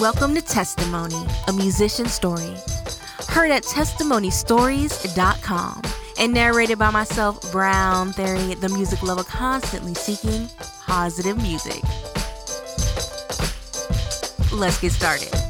Welcome to Testimony, a musician story. Heard at testimonystories.com and narrated by myself, Brown Theory, the music lover constantly seeking positive music. Let's get started.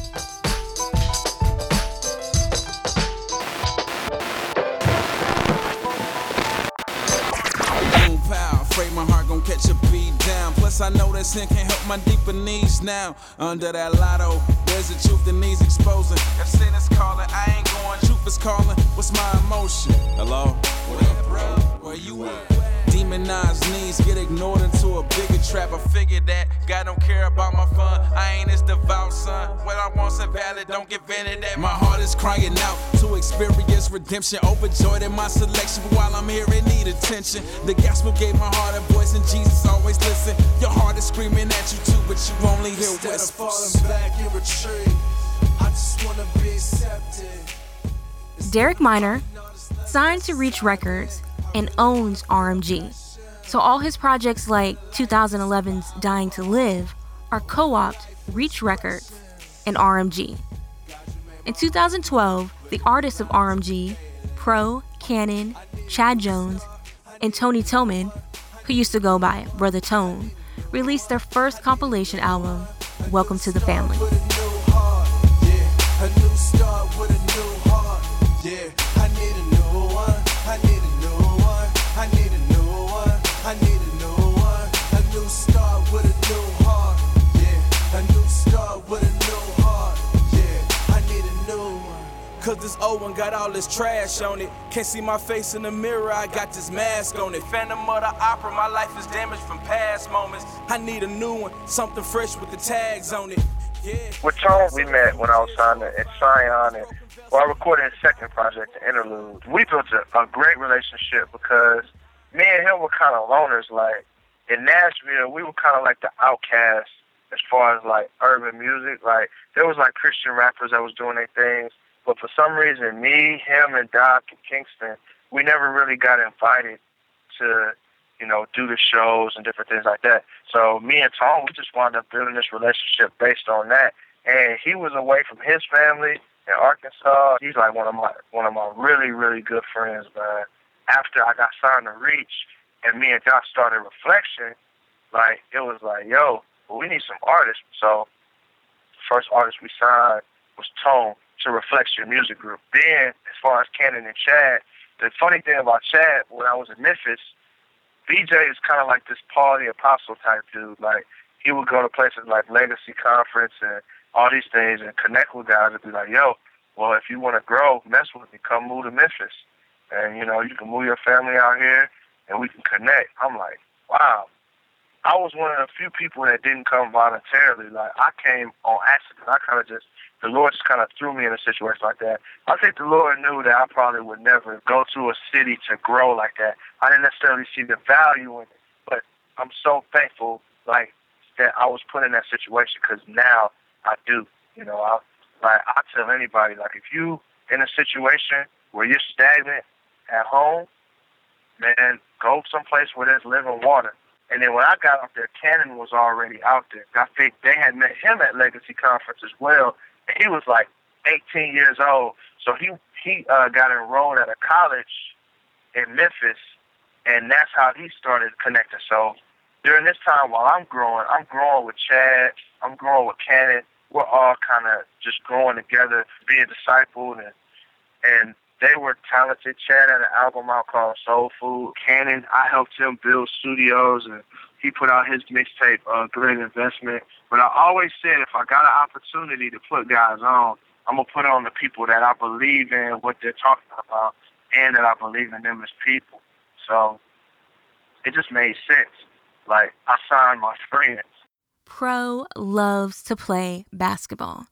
I know that sin can't help my deeper needs now. Under that lotto, there's a truth that needs exposing. If sin is calling, I ain't going. Truth is calling. What's my emotion? Hello? What up, bro? Where you at? Demonized needs get ignored into a bigger trap. I figured that God don't care about my fun. I ain't his devout son. What I want's invalid, don't get vented at. My heart is crying out to experience redemption. Overjoyed in my selection, but while I'm here, it need attention. The gospel gave my heart a voice, and Jesus always listen. Your heart is screaming at you too, but you only hear Instead whispers. Of falling back in retreat, I just wanna be accepted. Derek Minor, signed to Reach Records and owns RMG. So all his projects like 2011's Dying to Live are co opted Reach Records and RMG. In 2012, the artists of RMG, Pro, Canon, Chad Jones, and Tony Tillman, who used to go by Brother Tone, released their first compilation album, Welcome to the Family. Cause this old one got all this trash on it. Can't see my face in the mirror, I got this mask on it. Phantom of the opera, my life is damaged from past moments. I need a new one, something fresh with the tags on it. Yeah. With Tone, we met when I was signed at Scion, and well, I recorded his second project, The Interlude. We built a, a great relationship because me and him were kind of loners. Like in Nashville, we were kind of like the outcasts as far as like urban music. Like there was like Christian rappers that was doing their things but for some reason, me, him, and Doc and Kingston, we never really got invited to, you know, do the shows and different things like that. So me and Tom, we just wound up building this relationship based on that. And he was away from his family in Arkansas. He's like one of my one of my really really good friends, man. After I got signed to Reach, and me and Doc started Reflection, like it was like, yo, well, we need some artists. So first artist we signed was Tone to Reflection music group. Then, as far as Canon and Chad, the funny thing about Chad, when I was in Memphis, BJ is kind of like this Paul the Apostle type dude. Like, he would go to places like Legacy Conference and all these things and connect with guys and be like, yo, well, if you want to grow, mess with me, come move to Memphis. And, you know, you can move your family out here and we can connect. I'm like, wow. I was one of the few people that didn't come voluntarily. Like, I came on accident. I kind of just the Lord just kind of threw me in a situation like that. I think the Lord knew that I probably would never go to a city to grow like that. I didn't necessarily see the value in it, but I'm so thankful, like that I was put in that situation because now I do. You know, I like I tell anybody, like if you in a situation where you're stagnant at home, man, go someplace where there's living water. And then when I got out there, Canon was already out there. I think they had met him at Legacy Conference as well, And he was like 18 years old. So he he uh, got enrolled at a college in Memphis, and that's how he started connecting. So during this time while I'm growing, I'm growing with Chad, I'm growing with Canon. We're all kind of just growing together, being discipled, and and they were talented. Chad had an album out called Soul Food. Canon, I helped him build studios, and he put out his mixtape, uh, Great Investment. But I always said if I got an opportunity to put guys on, I'm gonna put on the people that I believe in what they're talking about, and that I believe in them as people. So it just made sense. Like I signed my friends. Pro loves to play basketball,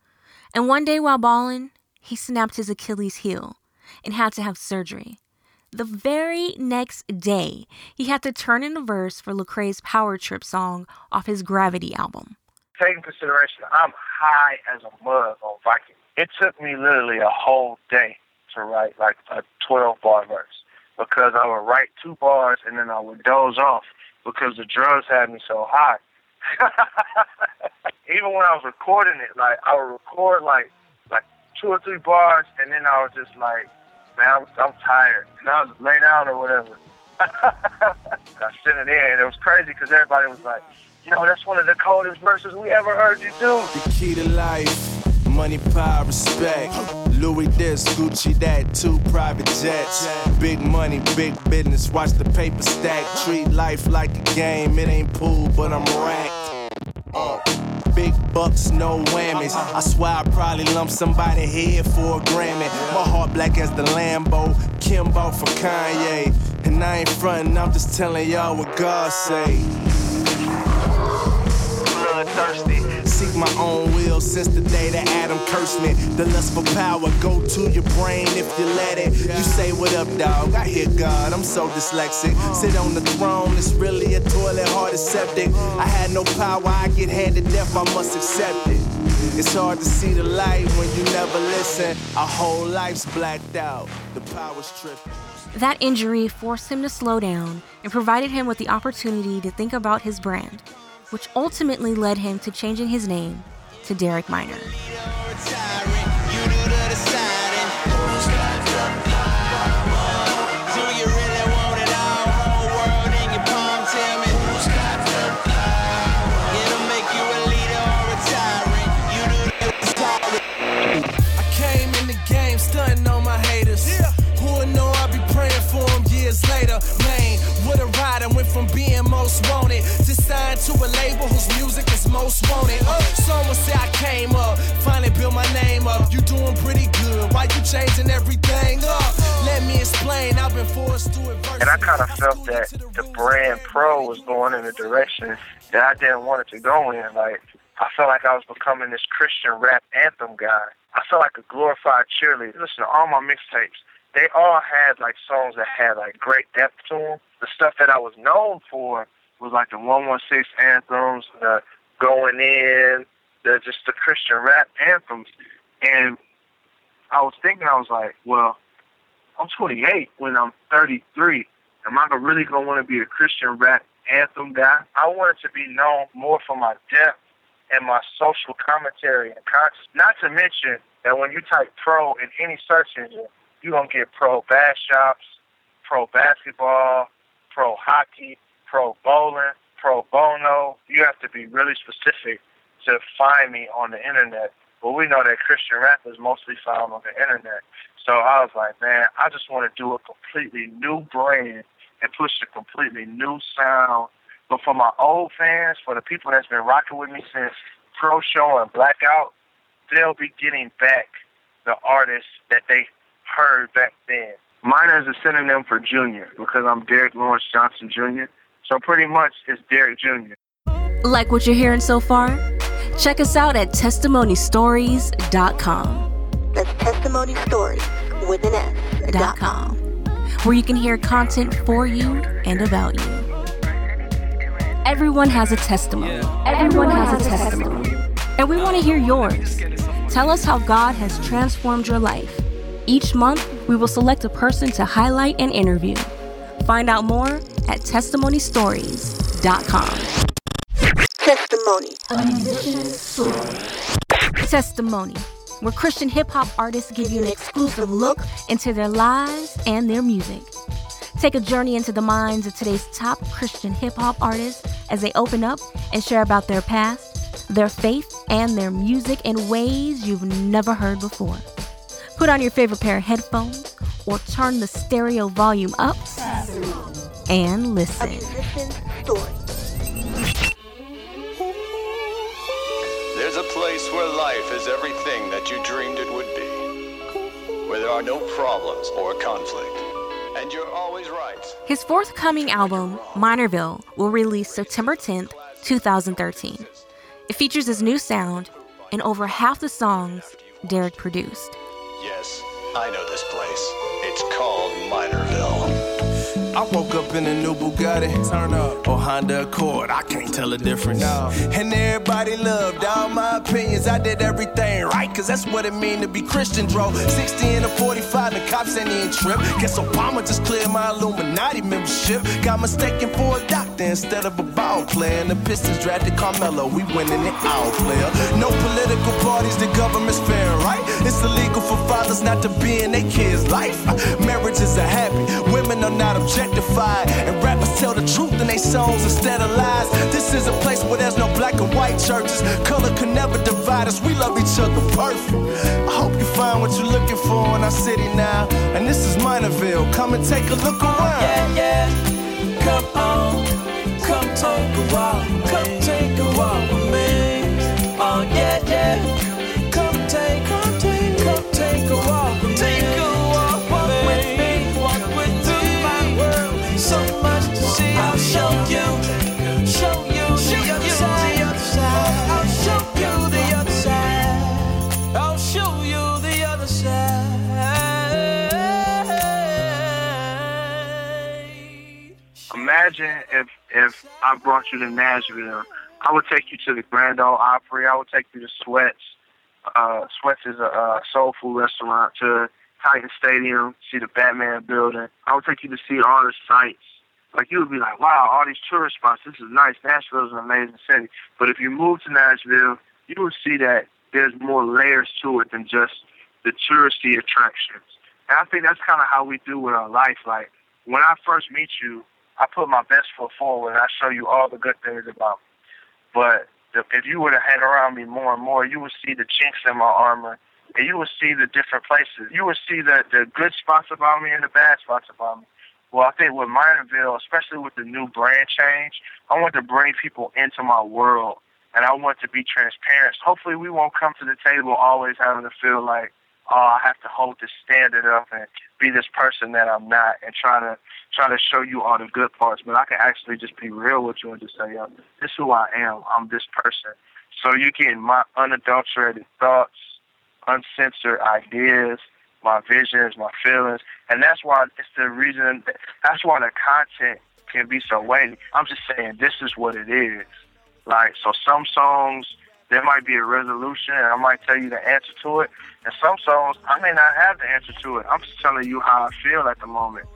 and one day while balling, he snapped his Achilles heel and had to have surgery. The very next day, he had to turn in a verse for Lecrae's Power Trip song off his Gravity album. Taking consideration, I'm high as a mug on Vicodin. It took me literally a whole day to write like a 12 bar verse because I would write two bars and then I would doze off because the drugs had me so high. even when I was recording it, like I would record like like two or three bars, and then I was just like, man, I'm, I'm tired, and I was laid out or whatever. I sent it in, and it was crazy because everybody was like, you know, that's one of the coldest verses we ever heard you do. The key to life, money, power, respect. Louis this, Gucci that, two private jets. Big money, big business, watch the paper stack. Treat life like a game, it ain't pool, but I'm racked. Uh, big bucks, no whammies. I swear I probably lump somebody head for a Grammy. My heart black as the Lambo, Kimbo for Kanye. And I ain't frontin', I'm just telling y'all what God say. Bloodthirsty. My own will since the day that Adam cursed me. The lust for power go to your brain if you let it. You say, What up, dog? I hear God, I'm so dyslexic. Sit on the throne, it's really a toilet, heart is septic. I had no power, I get handed death, I must accept it. It's hard to see the light when you never listen. Our whole life's blacked out, the power's tripping. That injury forced him to slow down and provided him with the opportunity to think about his brand, which ultimately led him to changing his name to Derek Minor. To a label whose music is most wanted. Uh, someone say I came up, finally built my name up. You doing pretty good. Why you changing everything up? Let me explain. I've been forced through adversity. And I kind of felt that the brand pro was going in a direction that I didn't want it to go in. Like, I felt like I was becoming this Christian rap anthem guy. I felt like a glorified cheerleader. Listen to all my mixtapes. They all had like songs that had like great depth to them. The stuff that I was known for was like the 116 anthems, the going in, the just the Christian rap anthems. And I was thinking, I was like, well, I'm 28 when I'm 33. Am I really gonna want to be a Christian rap anthem guy? I wanted to be known more for my depth and my social commentary and conscious. Not to mention that when you type pro in any search engine, you're gonna get pro bass shops, pro basketball, pro hockey, pro bowling, pro bono. You have to be really specific to find me on the internet. But we know that Christian rap is mostly found on the internet. So I was like, man, I just want to do a completely new brand and push a completely new sound. But for my old fans, for the people that's been rocking with me since Pro Show and Blackout, they'll be getting back the artists that they heard back then. Minor is a synonym for junior because I'm Derek Lawrence Johnson Jr. So pretty much it's Derek Jr. Like what you're hearing so far? Check us out at testimonystories.com. That's testimony stories with an S. dot com, where you can hear content for you and about you. Everyone has a testimony. Everyone has a testimony. And we want to hear yours. Tell us how God has transformed your life. Each month, we will select a person to highlight and interview. Find out more at testimonystories.com. Testimony. Testimony, where Christian hip hop artists give you an exclusive look into their lives and their music. Take a journey into the minds of today's top Christian hip hop artists as they open up and share about their past, their faith, and their music in ways you've never heard before. Put on your favorite pair of headphones or turn the stereo volume up and listen. There's a place where life is everything that you dreamed it would be. Where there are no problems or conflict. And you're always right. His forthcoming album, Minorville, will release September 10th, 2013. It features his new sound and over half the songs Derek produced. Yes, I know this place. It's called Minorville. I woke up in a new Bugatti. Turn up. Or Honda Accord. I can't tell the difference. No. And everybody loved all my opinions. I did everything right, cause that's what it mean to be Christian. bro. 60 in a 45, the cops ain't even trip. Guess Obama just cleared my Illuminati membership. Got mistaken for a doctor instead of a ball player. And the Pistons drafted Carmelo. We winning it all, player. No political parties, the government's fair, right? It's illegal for fathers not to be in their kids' life. Marriages are happy, women are not objectified. And rappers tell the truth in their songs instead of lies. This is a place where there's no black and white churches. Color can never divide us, we love each other perfect. I hope you find what you're looking for in our city now. And this is Minorville, come and take a look around. Yeah, yeah, come on, come take a walk, come take a walk with me. Oh, yeah, yeah. Imagine if if I brought you to Nashville, I would take you to the Grand Ole Opry. I would take you to Swett's. Uh, Swett's is a, a soul food restaurant. To Titan Stadium, see the Batman building. I would take you to see all the sights. Like you would be like, wow, all these tourist spots. This is nice. Nashville is an amazing city. But if you move to Nashville, you will see that there's more layers to it than just the touristy attractions. And I think that's kind of how we do with our life. Like when I first meet you, I put my best foot forward and I show you all the good things about me. But if you were to hang around me more and more, you would see the chinks in my armor and you would see the different places. You would see the, the good spots about me and the bad spots about me. Well, I think with Minorville, especially with the new brand change, I want to bring people into my world and I want to be transparent. Hopefully, we won't come to the table always having to feel like, oh, I have to hold this standard up and be this person that I'm not and try to try to show you all the good parts, but I can actually just be real with you and just say, yo, this is who I am. I'm this person. So you get my unadulterated thoughts, uncensored ideas, my visions, my feelings, and that's why it's the reason. That's why the content can be so weighty. I'm just saying this is what it is. Like so, some songs there might be a resolution, and I might tell you the answer to it. And some songs I may not have the answer to it. I'm just telling you how I feel at the moment.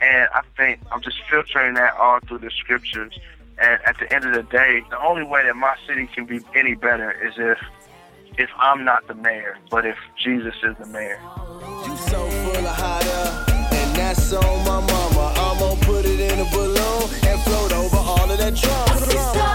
And I think I'm just filtering that all through the scriptures. And at the end of the day, the only way that my city can be any better is if if I'm not the mayor, but if Jesus is the mayor. You so full of hot and that's on my mama. I'm gonna put it in a balloon and float over all of that drama.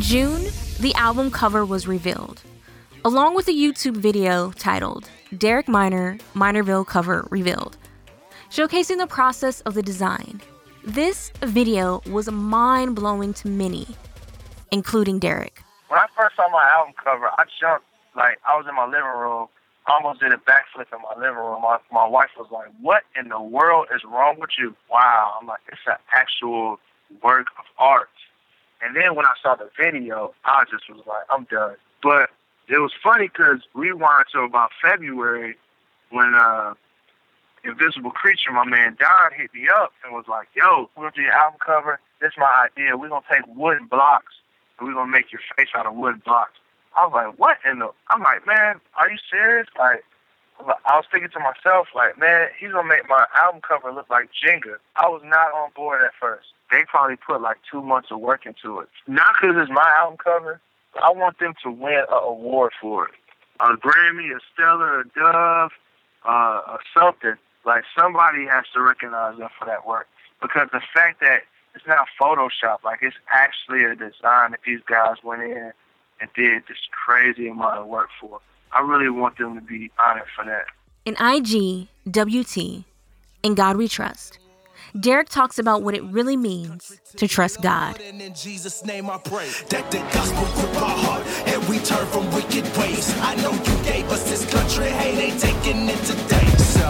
In June, the album cover was revealed, along with a YouTube video titled Derek Minor Minorville Cover Revealed, showcasing the process of the design. This video was mind blowing to many, including Derek. When I first saw my album cover, I jumped like I was in my living room, almost did a backflip in my living room. My, my wife was like, What in the world is wrong with you? Wow. I'm like, It's an actual work of art. And then when I saw the video, I just was like, I'm done. But it was funny because we rewind to about February when uh, Invisible Creature, my man Don, hit me up and was like, yo, we're going to do your album cover. This is my idea. We're going to take wooden blocks and we're going to make your face out of wooden blocks. I was like, what in the? I'm like, man, are you serious? Like, I was thinking to myself, like, man, he's gonna make my album cover look like Jenga. I was not on board at first they probably put like two months of work into it. Not because it's my album cover. I want them to win an award for it. A Grammy, a Stellar, a Dove, uh, something. Like somebody has to recognize them for that work. Because the fact that it's not Photoshop, like it's actually a design that these guys went in and did this crazy amount of work for. I really want them to be honored for that. In IG, WT, In God We Trust, Derek talks about what it really means to trust God. In Jesus' name I pray that the gospel grip our heart and we turn from wicked ways. I know you gave us this country, hey, they taking it today. So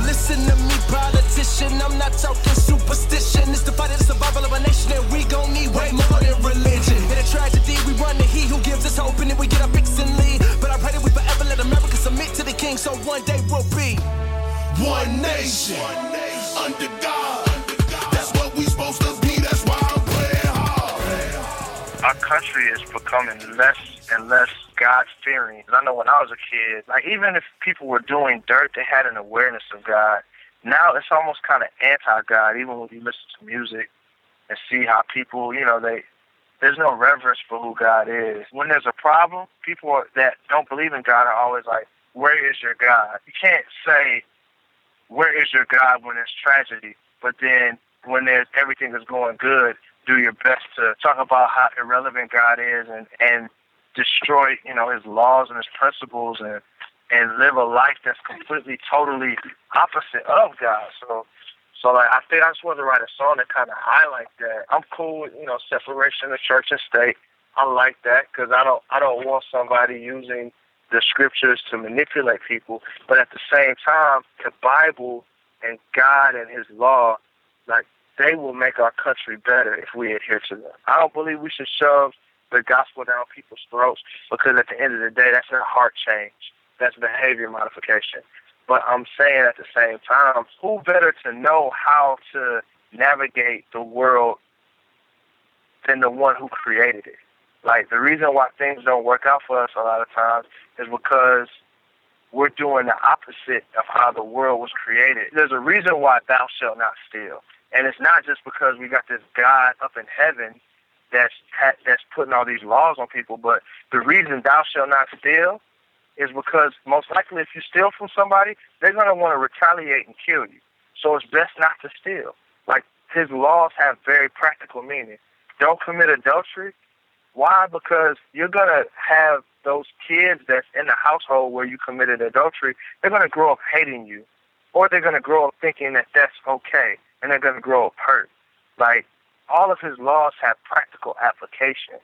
listen to me, politician. I'm not talking superstition. It's the fight of the survival of a nation, and we gon' need way more than religion. In a tragedy, we run to He who gives us hope, and then we get and lead. But I pray that we forever let America submit to the King, so one day we'll be one nation, under God. Our country is becoming less and less God fearing. I know when I was a kid, like even if people were doing dirt, they had an awareness of God. Now it's almost kind of anti God, even when you listen to music and see how people, you know, they there's no reverence for who God is. When there's a problem, people that don't believe in God are always like, "Where is your God?" You can't say, "Where is your God?" when there's tragedy, but then when there's everything is going good, do your best to talk about how irrelevant God is and and destroy, you know, His laws and His principles and and live a life that's completely, totally opposite of God. So. So like I think I just wanted to write a song that kind of highlight that. I'm cool with you know separation of church and state. I like that because I don't I don't want somebody using the scriptures to manipulate people. But at the same time, the Bible and God and His law, like they will make our country better if we adhere to them. I don't believe we should shove the gospel down people's throats because at the end of the day, that's not heart change. That's behavior modification. But I'm saying at the same time, who better to know how to navigate the world than the one who created it? Like the reason why things don't work out for us a lot of times is because we're doing the opposite of how the world was created. There's a reason why thou shalt not steal. And it's not just because we got this God up in heaven that's ha- that's putting all these laws on people, but the reason thou shalt not steal is because most likely if you steal from somebody, they're to want to retaliate and kill you. So it's best not to steal. Like his laws have very practical meaning. Don't commit adultery. Why? Because you're to have those kids that's in the household where you committed adultery, they're to grow up hating you. Or they're going to grow up thinking that that's okay. And they're going to grow up hurt. Like, all of his laws have practical application.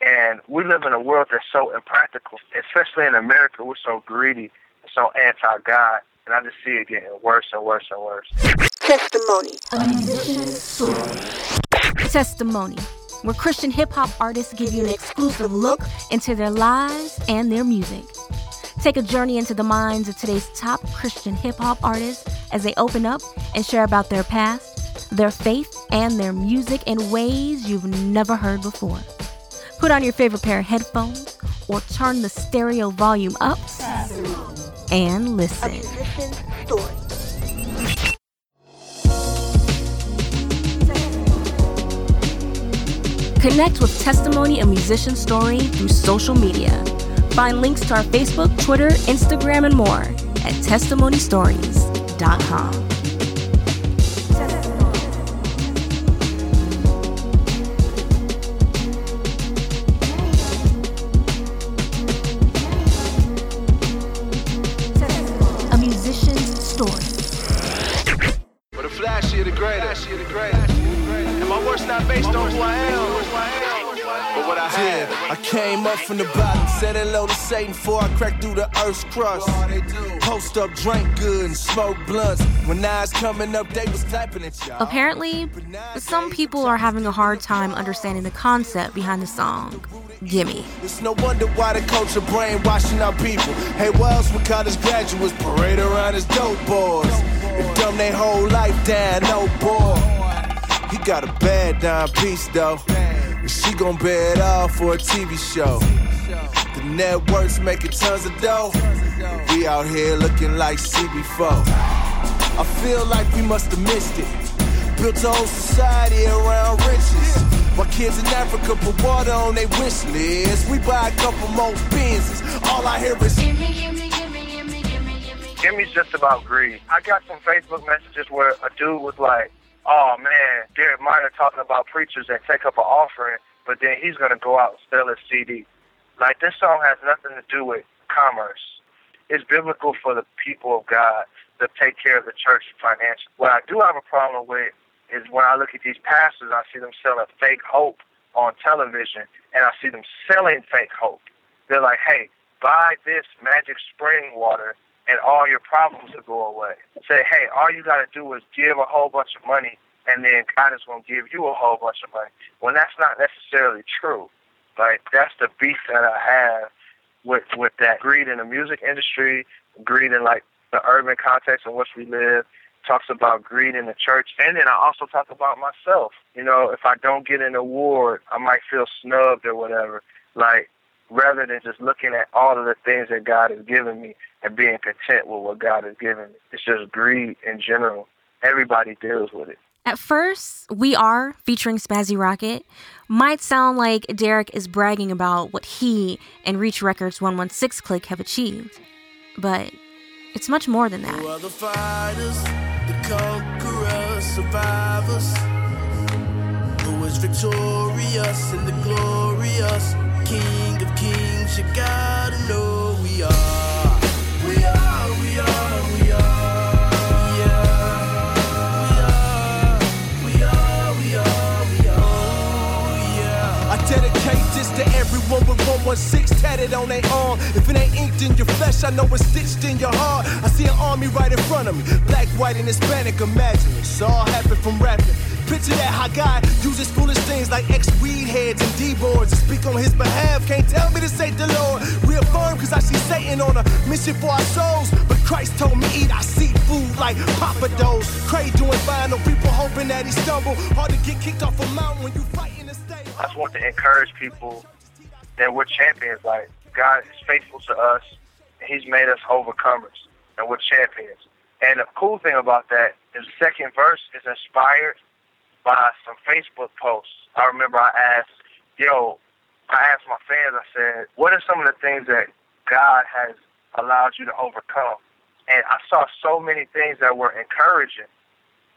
And we live in a world that's so impractical, especially in America. We're so greedy, and so anti God. And I just see it getting worse and worse and worse. Testimony. Testimony, where Christian hip hop artists give you an exclusive look into their lives and their music. Take a journey into the minds of today's top Christian hip hop artists as they open up and share about their past, their faith, and their music in ways you've never heard before. Put on your favorite pair of headphones or turn the stereo volume up and listen. Connect with Testimony, and musician story through social media. Find links to our Facebook, Twitter, Instagram, and more at testimonystories.com. A musician's story. But the flashier the greater. And my work's not based on who I am, came up from the bottom, said hello to Satan before I cracked through the earth's crust. Post up, drank good, and smoke blunts. When I coming up, they was typing at y'all. Apparently, some people are having a hard time understanding the concept behind the song Gimme. It's no wonder why the culture brainwashing our people. Hey, what else would college graduates parade around as dope boys? And dumb their whole life down, no boy. He got a bad dime piece though. And she gon' bear it all for a TV show. The networks making tons of dough. We out here looking like CB4. I feel like we must have missed it. Built a whole society around riches. My kids in Africa put water on their wish list. We buy a couple more Benzes. All I hear is Gimmy's just about greed. I got some Facebook messages where a dude was like, "Oh man, Derek Minor talking about preachers that take up an offering, but then he's gonna go out and sell his CD." Like this song has nothing to do with commerce. It's biblical for the people of God to take care of the church financially. What I do have a problem with is when I look at these pastors, I see them selling fake hope on television, and I see them selling fake hope. They're like, "Hey, buy this magic spring water, and all your problems will go away. Say, hey, all you got to do is give a whole bunch of money, and then God is going to give you a whole bunch of money. When that's not necessarily true. Like that's the beef that I have with with that greed in the music industry, greed in like the urban context in which we live. Talks about greed in the church, and then I also talk about myself. You know, if I don't get an award, I might feel snubbed or whatever. Like rather than just looking at all of the things that God has given me and being content with what God has given me. It's just greed in general. Everybody deals with it. At first, We Are, featuring Spazzy Rocket, might sound like Derek is bragging about what he and Reach Records 116 Clique have achieved. But it's much more than that. the fighters, the conquerors, survivors. Who is victorious and the glorious King kings? You gotta know we are. We are, we are, we are. Yeah We are We are, we are, we are I dedicate this to everyone with 116 tatted on their arm. If it ain't inked in your flesh, I know it's stitched in your heart. I see an army right in front of me, black, white, and Hispanic. Imagine it's all happened from rapping. Picture that uses foolish things like ex-weed heads and D-boards to speak on his behalf. Can't tell me the Lord. Reaffirm cause I see Satan on a mission for our souls. But Christ told me eat like. Cray doing fine, people hoping that he stumble. Hard to get kicked off a mountain when you. I just want to encourage people that we're champions. Like God is faithful to us. He's made us overcomers, and we're champions. And the cool thing about that is the second verse is inspired by some Facebook posts. I remember I asked, yo, I asked my fans, I said, what are some of the things that God has allowed you to overcome? And I saw so many things that were encouraging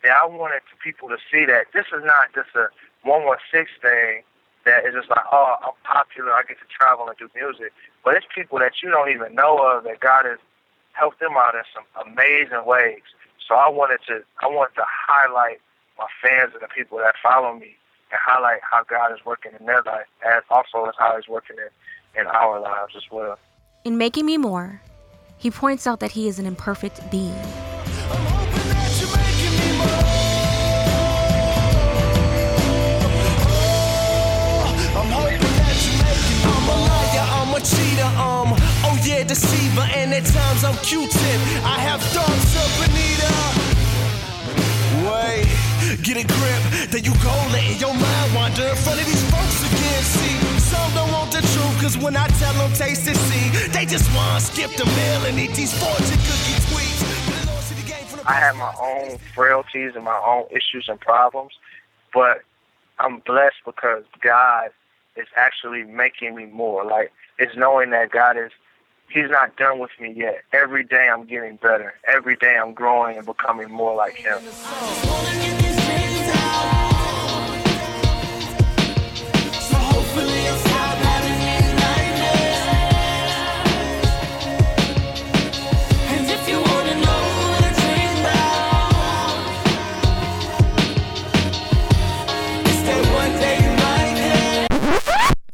that I wanted people to see that this is not just a 116 thing that is just like, oh, I'm popular, I get to travel and do music. But it's people that you don't even know of that God has helped them out in some amazing ways. So I wanted to I wanted to highlight my fans and the people that follow me and highlight how God is working in their life as also as how he's working in, in our lives as well. In Making Me More, he points out that he is an imperfect being. I'm a liar, I'm a cheater, um, oh yeah, deceiver, and at times I'm Q-tip. I have thoughts of Benita. Wait, get a grip, then you go letting your mind wander in front of these folks again. See, some don't want the truth, cause when I tell them taste and see, they just wanna skip the meal and eat these fortune cookie tweets. I have my own frailties and my own issues and problems, but I'm blessed because God is actually making me more. Like, it's knowing that God is He's not done with me yet. Every day I'm getting better. Every day I'm growing and becoming more like Him.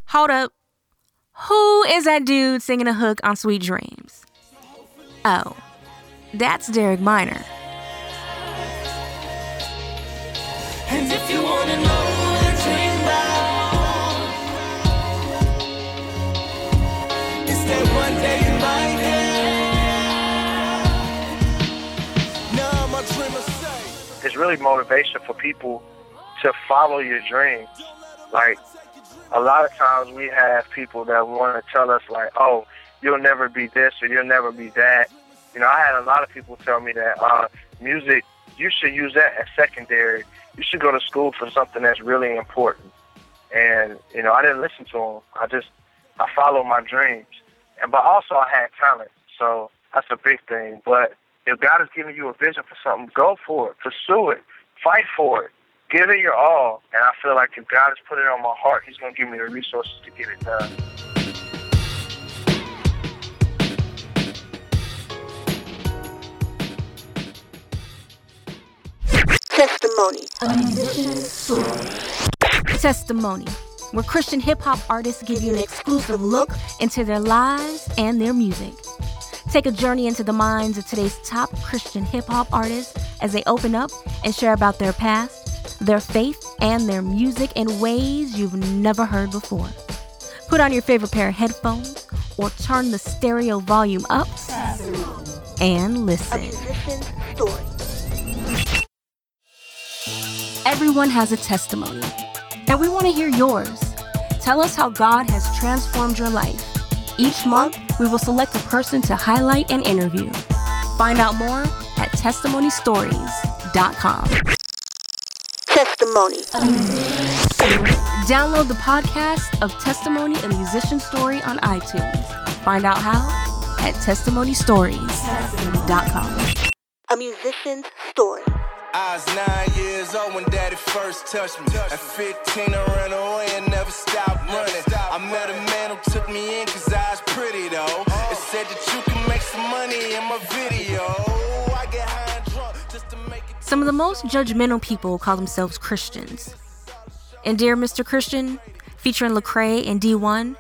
Hold up. Who is that dude singing a hook on Sweet Dreams? Oh, that's Derek Minor. And if you wanna know what I dream about, it's that one day in my head. Now my dreamer say. It's really motivation for people to follow your dreams. Like, a lot of times we have people that want to tell us like, oh, you'll never be this or you'll never be that. You know, I had a lot of people tell me that uh, music, you should use that as secondary. You should go to school for something that's really important. And you know, I didn't listen to them. I just I followed my dreams. And but also I had talent, so that's a big thing. But if God is giving you a vision for something, go for it, pursue it, fight for it give it your all. And I feel like if God has put it on my heart, He's going to give me the resources to get it done. Testimony. Testimony, where Christian hip hop artists give you an exclusive look into their lives and their music. Take a journey into the minds of today's top Christian hip hop artists as they open up and share about their past, their faith, and their music in ways you've never heard before. Put on your favorite pair of headphones or turn the stereo volume up and listen. Everyone has a testimony, and we want to hear yours. Tell us how God has transformed your life. Each month, we will select a person to highlight and interview. Find out more at testimonystories.com. Testimony. Download the podcast of Testimony a Musician Story on iTunes. Find out how at testimonystories.com. A musician's story. I was nine years old when daddy first touched me. At 15, I ran away and never stopped running. I met a man who took me in cause I was pretty though. It said that you can make some money in my video. Some of the most judgmental people call themselves Christians. And Dear Mr. Christian, featuring Lecrae and Dee-1,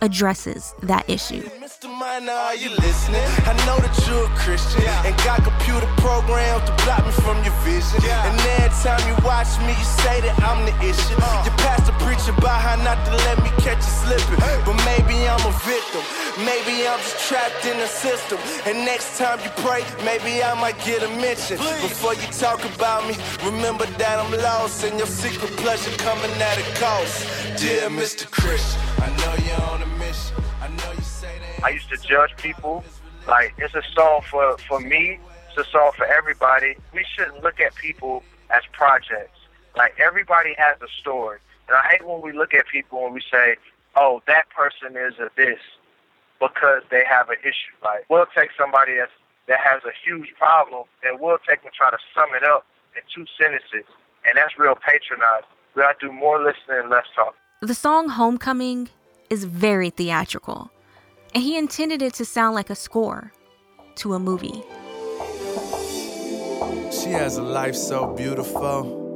addresses that issue. Minor, are you listening? I know that you're a Christian and got computer programs to block me from your vision. And every time you watch me, you say that I'm the issue. Uh. Your pastor preaching about how not to let me catch you slipping. But maybe I'm a victim. Maybe I'm just trapped in the system. And next time you pray, maybe I might get a mention. Before you talk about me, remember that I'm lost and your secret pleasure coming at a cost. Dear Mr. Christian, I know you're on a I used to judge people. Like it's a song for for me. It's a song for everybody. We shouldn't look at people as projects. Like everybody has a story, and I hate when we look at people and we say, "Oh, that person is a this," because they have an issue. Like we'll take somebody that's that has a huge problem, and we'll take and try to sum it up in two sentences, and that's real patronizing. We gotta do more listening and less talk. The song Homecoming is very theatrical, and he intended it to sound like a score to a movie. She has a life so beautiful.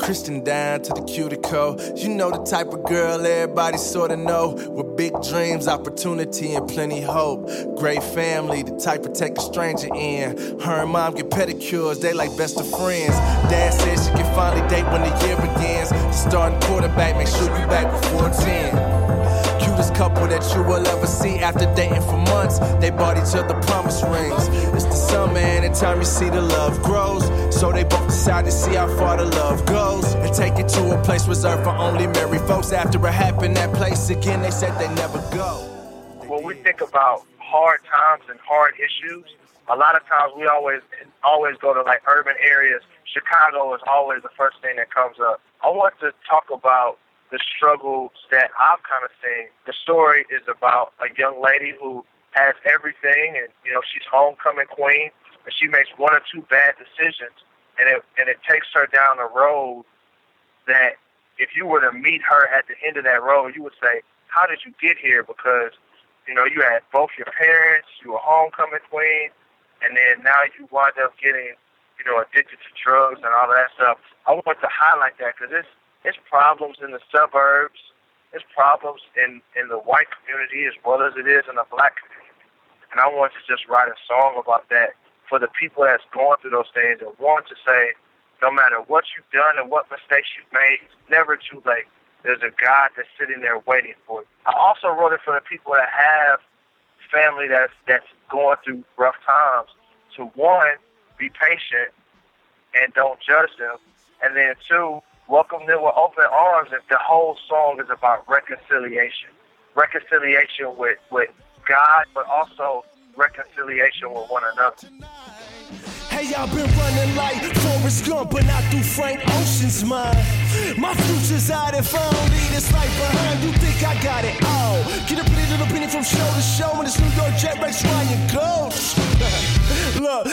Christian down to the cuticle. You know the type of girl everybody sorta know. With big dreams, opportunity, and plenty hope. Great family, the type to take a stranger in. Her and mom get pedicures, they like best of friends. Dad says she can finally date when the year begins. The starting quarterback, make sure you back before 10 cutest couple that you will ever see after dating for months. They bought each other promise rings. It's the summer, and anytime you see the love grows. So they both decide to see how far the love goes and take it to a place reserved for only married folks. After it happened, that place again, they said they never go. when we think about hard times and hard issues, a lot of times we always always go to like urban areas. Chicago is always the first thing that comes up. I want to talk about the struggles that I've kind of seen. The story is about a young lady who has everything, and you know she's homecoming queen, and she makes one or two bad decisions, and it and it takes her down a road that if you were to meet her at the end of that road, you would say, "How did you get here?" Because you know you had both your parents, you were homecoming queen, and then now you wind up getting you know addicted to drugs and all that stuff. I want to highlight that because it's it's problems in the suburbs, it's problems in in the white community as well as it is in the black community. And I want to just write a song about that for the people that's going through those things and want to say, no matter what you've done and what mistakes you've made, it's never too late. There's a God that's sitting there waiting for you. I also wrote it for the people that have family that's that's going through rough times. To one, be patient and don't judge them, and then two, welcome them with open arms. if the whole song is about reconciliation, reconciliation with with God, but also reconciliation with one another. Hey, been running like Forrest Gump, but not through Frank Ocean's mind. My future's out if I don't leave this life behind. You think I got it all? Get a pretty little penny from show to show, this New York Jet Ryan goes. Look,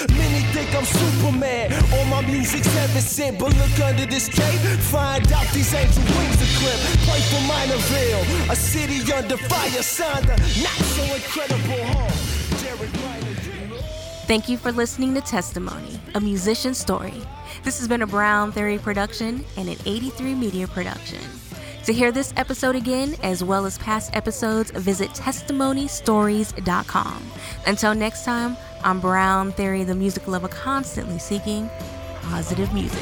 think I'm Superman. All my music's heaven sent, but look under this cape. Find out these angel wings are clipped. Play for Minorville, a city under fire. Signed the not so incredible home. Thank you for listening to Testimony, a musician's story. This has been a Brown Theory production and an 83 Media production. To hear this episode again, as well as past episodes, visit testimonystories.com. Until next time, I'm Brown Theory, the music lover constantly seeking positive music.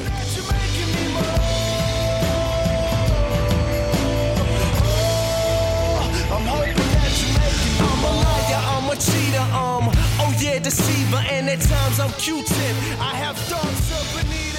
cheater, um, oh yeah, deceiver, and at times I'm Q-tip. I have thoughts of Benita.